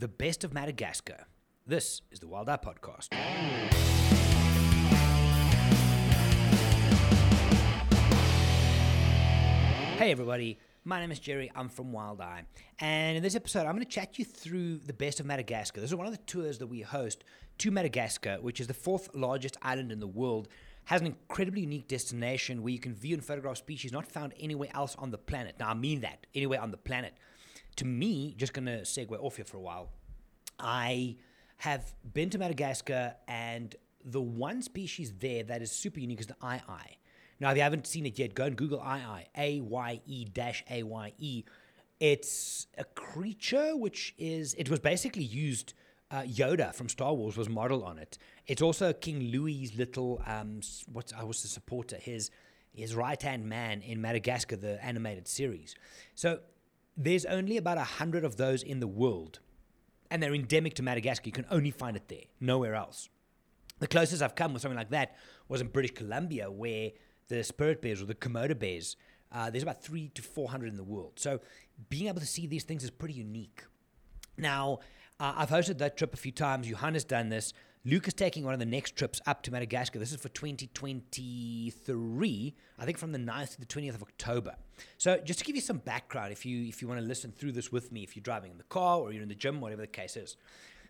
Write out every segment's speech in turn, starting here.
the best of Madagascar. This is the Wild Eye Podcast. Hey, everybody. My name is Gerry. I'm from Wild Eye. And in this episode, I'm going to chat you through the best of Madagascar. This is one of the tours that we host to Madagascar, which is the fourth largest island in the world. Has an incredibly unique destination where you can view and photograph species not found anywhere else on the planet. Now, I mean that, anywhere on the planet. To me, just to segue off here for a while, I have been to Madagascar, and the one species there that is super unique is the aye aye. Now, if you haven't seen it yet, go and Google aye aye, A Y E dash A Y E. It's a creature which is, it was basically used, uh, Yoda from Star Wars was modeled on it. It's also King Louis's little, um, what I was the supporter, his, his right hand man in Madagascar, the animated series. So there's only about a hundred of those in the world, and they're endemic to Madagascar. You can only find it there, nowhere else. The closest I've come with something like that was in British Columbia, where the spirit bears or the Kermode bears, uh, there's about three to 400 in the world. So being able to see these things is pretty unique. Now, uh, I've hosted that trip a few times. Johannes done this. Luke is taking one of the next trips up to Madagascar. This is for 2023, I think from the 9th to the 20th of October. So just to give you some background, if you if you want to listen through this with me, if you're driving in the car or you're in the gym, whatever the case is.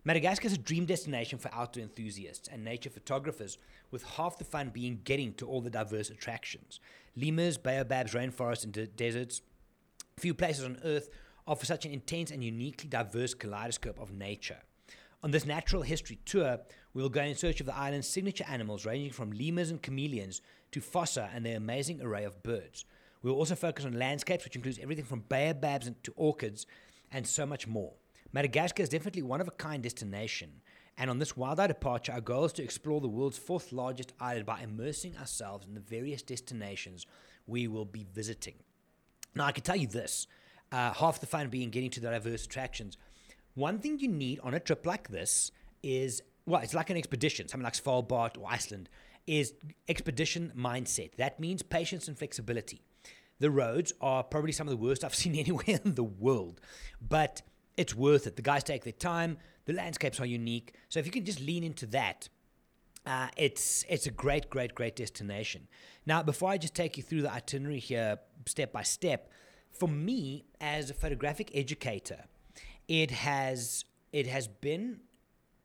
Madagascar is a dream destination for outdoor enthusiasts and nature photographers, with half the fun being getting to all the diverse attractions. Lemurs, baobabs, rainforests, and de- deserts. Few places on Earth offer such an intense and uniquely diverse kaleidoscope of nature. On this natural history tour, we will go in search of the island's signature animals, ranging from lemurs and chameleons to fossa and their amazing array of birds. We will also focus on landscapes, which includes everything from baobabs to orchids and so much more. Madagascar is definitely one of a kind destination, and on this wild eye departure, our goal is to explore the world's fourth largest island by immersing ourselves in the various destinations we will be visiting. Now, I can tell you this uh, half the fun being getting to the diverse attractions. One thing you need on a trip like this is well, it's like an expedition, something like Svalbard or Iceland, is expedition mindset. That means patience and flexibility. The roads are probably some of the worst I've seen anywhere in the world, but it's worth it. The guys take their time. The landscapes are unique. So if you can just lean into that, uh, it's it's a great, great, great destination. Now, before I just take you through the itinerary here, step by step, for me as a photographic educator, it has it has been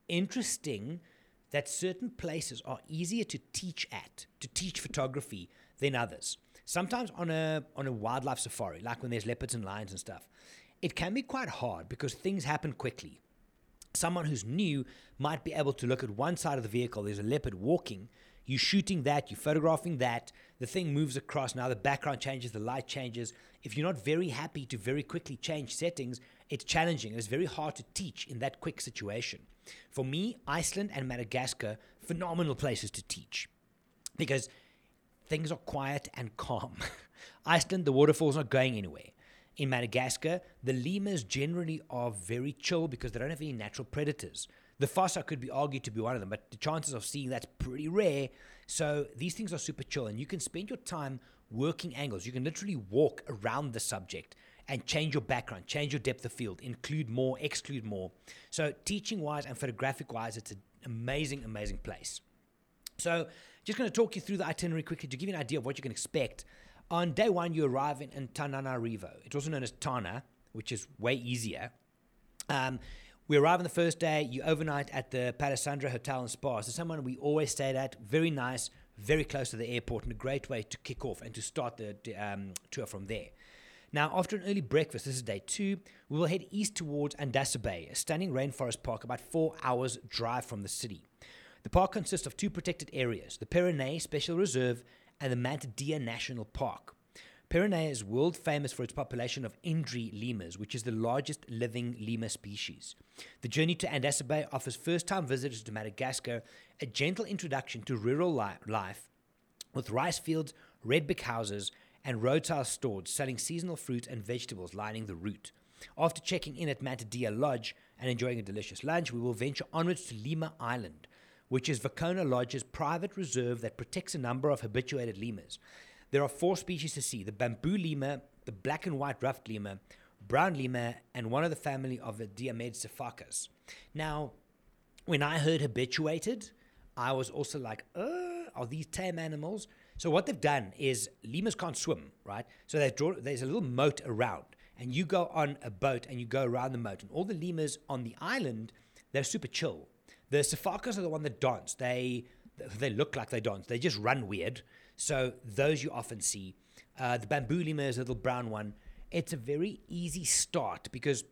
interesting that certain places are easier to teach at, to teach photography than others. Sometimes on a on a wildlife safari, like when there's leopards and lions and stuff, it can be quite hard because things happen quickly. Someone who's new might be able to look at one side of the vehicle, there's a leopard walking, you're shooting that, you're photographing that, the thing moves across, now the background changes, the light changes. If you're not very happy to very quickly change settings, it's challenging. It's very hard to teach in that quick situation. For me, Iceland and Madagascar, phenomenal places to teach because things are quiet and calm. Iceland, the waterfall's not going anywhere. In Madagascar, the lemurs generally are very chill because they don't have any natural predators. The fossa could be argued to be one of them, but the chances of seeing that's pretty rare. So these things are super chill, and you can spend your time working angles. You can literally walk around the subject and change your background, change your depth of field, include more, exclude more. So teaching wise and photographic wise, it's an amazing, amazing place. So just going to talk you through the itinerary quickly to give you an idea of what you can expect. On day one, you arrive in, in Tananarivo. It's also known as Tana, which is way easier. Um, we arrive on the first day. You overnight at the Palissandre Hotel and Spa. So someone we always stayed at. Very nice, very close to the airport, and a great way to kick off and to start the um, tour from there. Now, after an early breakfast, this is day two, we will head east towards Andasibe, a stunning rainforest park about four hours' drive from the city. The park consists of two protected areas the Perinet Special Reserve and the Manta National Park. Perinet is world famous for its population of Indri lemurs, which is the largest living lemur species. The journey to Andasibe offers first time visitors to Madagascar a gentle introduction to rural li- life with rice fields, red brick houses, and roadside stores selling seasonal fruit and vegetables lining the route. After checking in at Mantadia Lodge and enjoying a delicious lunch, we will venture onwards to Lemur Island, which is Vakona Lodge's private reserve that protects a number of habituated lemurs. There are four species to see the bamboo lemur, the black and white ruffed lemur, brown lemur, and one of the family of the Diademed Sifakas. Now, when I heard habituated, I was also like, uh, are these tame animals? So what they've done is lemurs can't swim, right? So they draw, there's a little moat around, and you go on a boat and you go around the moat, and all the lemurs on the island, they're super chill. The Sifakas are the one that dance. They they look like they dance. They just run weird. So those you often see. Uh, the bamboo lemur is a little brown one. It's a very easy start because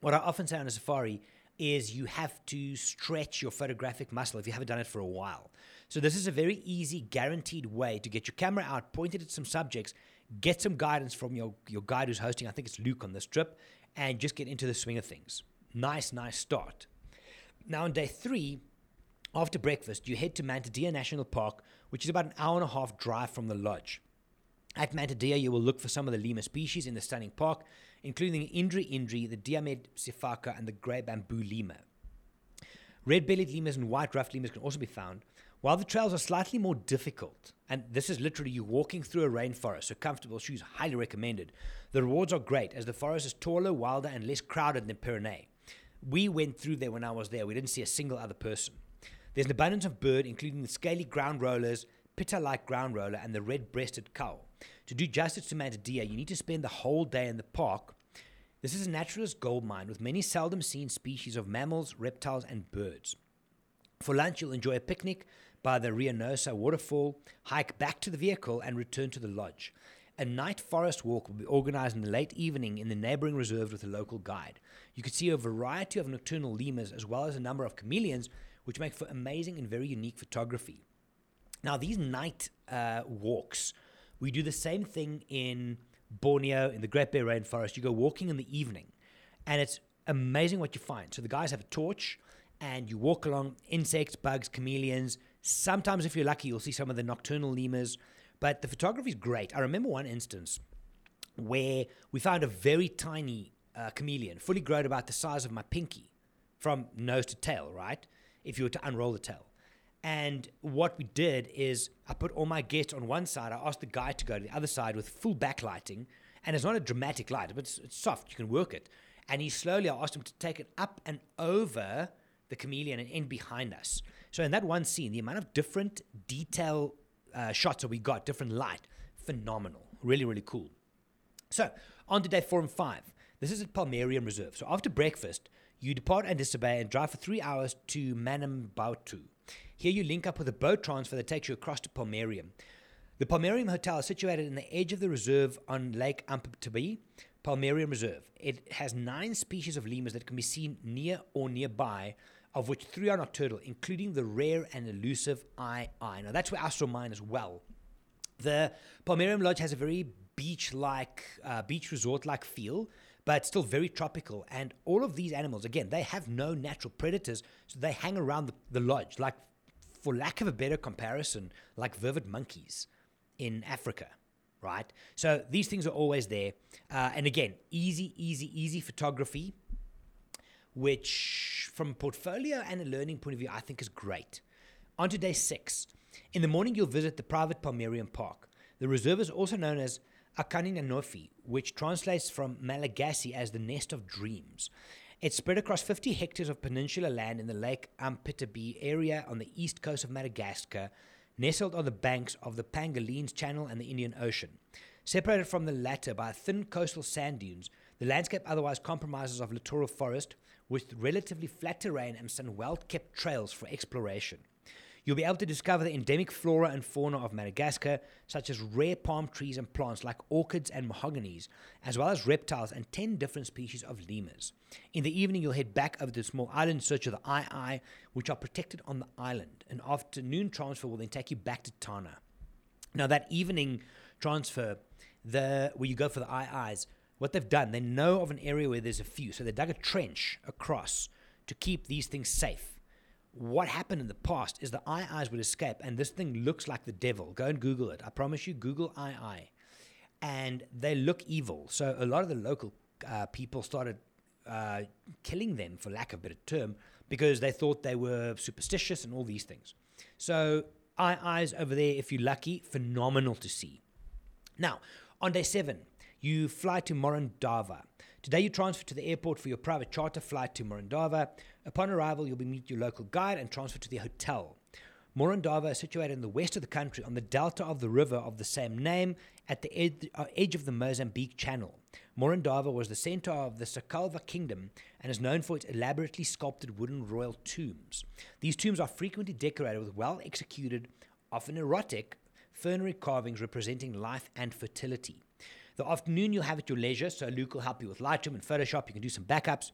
what I often say on a safari is you have to stretch your photographic muscle if you haven't done it for a while. So this is a very easy, guaranteed way to get your camera out, pointed at some subjects, get some guidance from your, your guide who's hosting, I think it's Luke on this trip, and just get into the swing of things. Nice, nice start. Now on day three, after breakfast, you head to Mantadia National Park, which is about an hour and a half drive from the lodge. At Mantadia, you will look for some of the lemur species in the stunning park, including Indri indri, the Diademed Sifakas, and the grey bamboo lemur. Red-bellied lemurs and white ruffed lemurs can also be found. While the trails are slightly more difficult, and this is literally you walking through a rainforest, so comfortable shoes highly recommended. The rewards are great as the forest is taller, wilder, and less crowded than Perinet. We went through there when I was there. We didn't see a single other person. There's an abundance of bird, including the scaly ground rollers, pitta like ground roller, and the red breasted coua. To do justice to Mantadia, you need to spend the whole day in the park. This is a naturalist gold mine with many seldom seen species of mammals, reptiles, and birds. For lunch, you'll enjoy a picnic by the Rianosa waterfall, hike back to the vehicle, and return to the lodge. A night forest walk will be organized in the late evening in the neighboring reserve with a local guide. You can see a variety of nocturnal lemurs as well as a number of chameleons which make for amazing and very unique photography. Now, these night uh, walks, we do the same thing in Borneo, in the Great Bear Rainforest. You go walking in the evening, and it's amazing what you find. So the guys have a torch, and you walk along insects, bugs, chameleons. Sometimes, if you're lucky, you'll see some of the nocturnal lemurs. But the photography is great. I remember one instance where we found a very tiny uh, chameleon, fully grown about the size of my pinky, from nose to tail, right? if you were to unroll the tail. And what we did is I put all my guests on one side. I asked the guy to go to the other side with full backlighting. And it's not a dramatic light, but it's, it's soft. You can work it. And he slowly, I asked him to take it up and over the chameleon and end behind us. So in that one scene, the amount of different detail uh, shots that we got, different light, phenomenal. Really, really cool. So on to day four and five. This is at Palmarium Reserve. So after breakfast, you depart Andasibe and drive for three hours to Manambato. Here you link up with a boat transfer that takes you across to Palmarium. The Palmarium Hotel is situated in the edge of the reserve on Lake Ampitabe, Palmarium Reserve. It has nine species of lemurs that can be seen near or nearby, of which three are nocturnal, including the rare and elusive aye aye. Now that's where I saw mine as well. The Palmarium Lodge has a very beach-like, uh, beach resort-like feel but still very tropical. And all of these animals, again, they have no natural predators, so they hang around the, the lodge, like, for lack of a better comparison, like vervet monkeys in Africa, right? So these things are always there. Uh, and again, easy, easy, easy photography, which from portfolio and a learning point of view, I think is great. On to day six. In the morning, you'll visit the private Palmarium Park. The reserve is also known as Akanin'ny Nofy, which translates from Malagasy as the nest of dreams. It's spread across 50 hectares of peninsular land in the Lake Ampitabe area on the east coast of Madagascar, nestled on the banks of the Pangalanes Channel and the Indian Ocean. Separated from the latter by thin coastal sand dunes, the landscape otherwise compromises of littoral forest with relatively flat terrain and some well kept trails for exploration. You'll be able to discover the endemic flora and fauna of Madagascar, such as rare palm trees and plants like orchids and mahoganies, as well as reptiles and 10 different species of lemurs. In the evening, you'll head back over to the small island in search of the Ai, which are protected on the island. An afternoon transfer will then take you back to Tana. Now, that evening transfer, the where you go for the Ai, what they've done, they know of an area where there's a few, so they dug a trench across to keep these things safe what happened in the past is the eyes would escape, and this thing looks like the devil. Go and Google it. I promise you, Google eye. And they look evil. So a lot of the local uh, people started uh, killing them, for lack of a better term, because they thought they were superstitious and all these things. So aye ayes over there, if you're lucky, phenomenal to see. Now, on day seven, you fly to Morondava Today, you transfer to the airport for your private charter flight to Morondava. Upon arrival, you'll be meet your local guide and transfer to the hotel. Morondava is situated in the west of the country on the delta of the river of the same name at the ed- uh, edge of the Mozambique Channel. Morondava was the center of the Sakalava kingdom and is known for its elaborately sculpted wooden royal tombs. These tombs are frequently decorated with well executed, often erotic, funerary carvings representing life and fertility. The afternoon you'll have at your leisure, so Luke will help you with Lightroom and Photoshop. You can do some backups.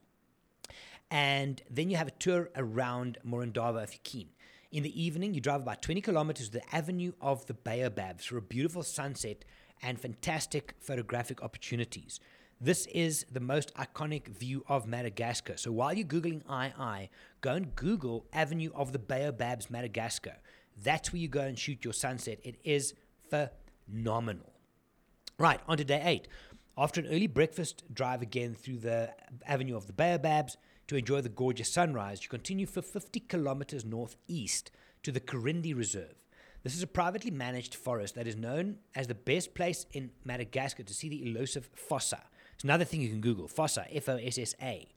And then you have a tour around Morondava if you're keen. In the evening, you drive about 20 kilometers to the Avenue of the Baobabs for a beautiful sunset and fantastic photographic opportunities. This is the most iconic view of Madagascar. So while you're Googling aye aye, go and Google Avenue of the Baobabs, Madagascar. That's where you go and shoot your sunset. It is phenomenal. Right, on to day eight. After an early breakfast drive again through the Avenue of the Baobabs to enjoy the gorgeous sunrise, you continue for 50 kilometers northeast to the Kirindy Reserve. This is a privately managed forest that is known as the best place in Madagascar to see the elusive fossa. It's another thing you can Google fossa, F O S S A.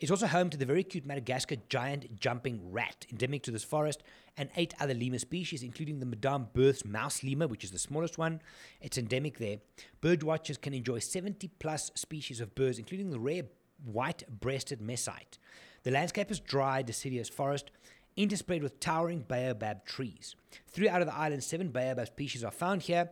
It's also home to the very cute Madagascar giant jumping rat, endemic to this forest, and eight other lemur species, including the Madame Berthe's mouse lemur, which is the smallest one. It's endemic there. Bird watchers can enjoy 70 plus species of birds, including the rare white breasted mesite. The landscape is dry, deciduous forest, interspread with towering baobab trees. Three out of the island's seven baobab species are found here.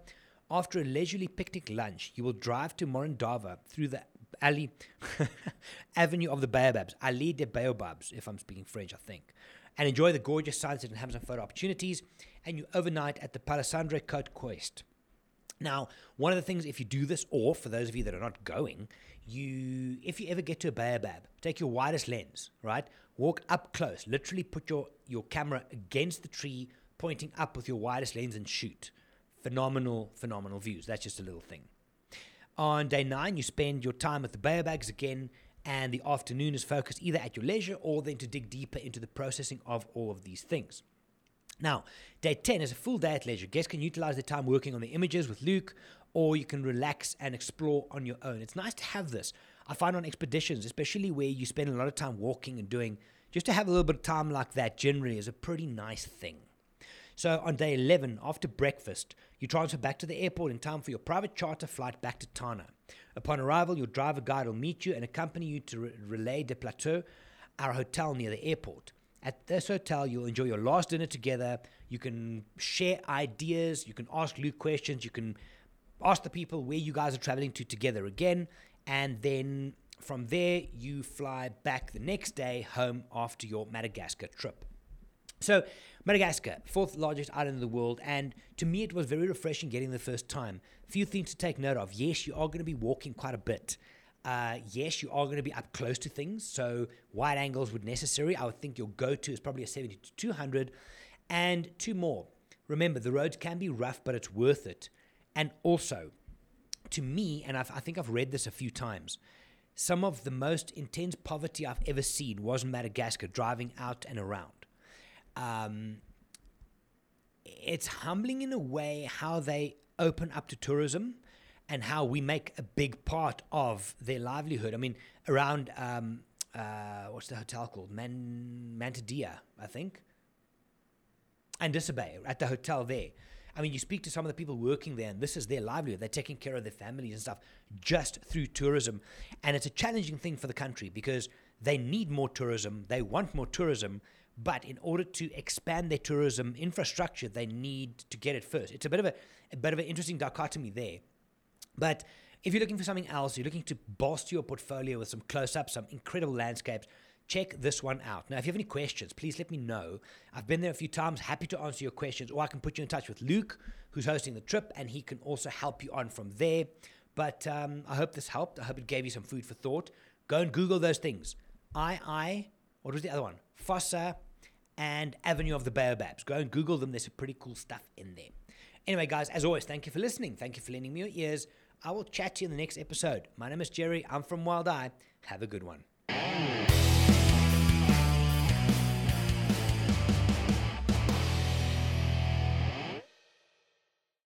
After a leisurely picnic lunch, you will drive to Morondava through the alley avenue of the baobabs, Allée des Baobabs, if I'm speaking French, I think, and enjoy the gorgeous sunset and have some photo opportunities. And you overnight at the Palissandre Côte Ouest. Now, one of the things, if you do this, or for those of you that are not going, you, if you ever get to a baobab, take your widest lens, right? Walk up close, literally put your, your camera against the tree, pointing up with your widest lens and shoot. Phenomenal, phenomenal views. That's just a little thing. On day nine, you spend your time at the baobabs again, and the afternoon is focused either at your leisure or then to dig deeper into the processing of all of these things. Now, day 10 is a full day at leisure. Guests can utilize their time working on the images with Luke, or you can relax and explore on your own. It's nice to have this. I find on expeditions, especially where you spend a lot of time walking and doing, just to have a little bit of time like that generally is a pretty nice thing. So on day 11, after breakfast, you transfer back to the airport in time for your private charter flight back to Tana. Upon arrival, your driver guide will meet you and accompany you to Relais de Plateau, our hotel near the airport. At this hotel, you'll enjoy your last dinner together. You can share ideas. You can ask Luke questions. You can ask the people where you guys are traveling to together again. And then from there, you fly back the next day home after your Madagascar trip. So, Madagascar, fourth largest island in the world, and to me it was very refreshing getting the first time. Few things to take note of. Yes, you are going to be walking quite a bit. Uh, yes, you are going to be up close to things, so wide angles would necessary. I would think your go-to is probably a 70 to 200, and two more. Remember, the roads can be rough, but it's worth it. And also, to me, and I've, I think I've read this a few times, some of the most intense poverty I've ever seen was in Madagascar, driving out and around. Um, it's humbling in a way how they open up to tourism and how we make a big part of their livelihood. I mean, around um, uh, what's the hotel called? Man- Mantadia, I think, Andasibe at the hotel there. I mean, you speak to some of the people working there, and this is their livelihood. They're taking care of their families and stuff just through tourism. And it's a challenging thing for the country because they need more tourism, they want more tourism, but in order to expand their tourism infrastructure, they need to get it first. It's a bit of a, a bit of an interesting dichotomy there. But if you're looking for something else, you're looking to bolster your portfolio with some close-ups, some incredible landscapes, check this one out. Now, if you have any questions, please let me know. I've been there a few times, happy to answer your questions, or I can put you in touch with Luke, who's hosting the trip, and he can also help you on from there. But um, I hope this helped. I hope it gave you some food for thought. Go and Google those things. I, I, what was the other one? Fossa and Avenue of the Baobabs. Go and Google them. There's some pretty cool stuff in there. Anyway, guys, as always, thank you for listening. Thank you for lending me your ears. I will chat to you in the next episode. My name is Gerry. I'm from Wild Eye. Have a good one.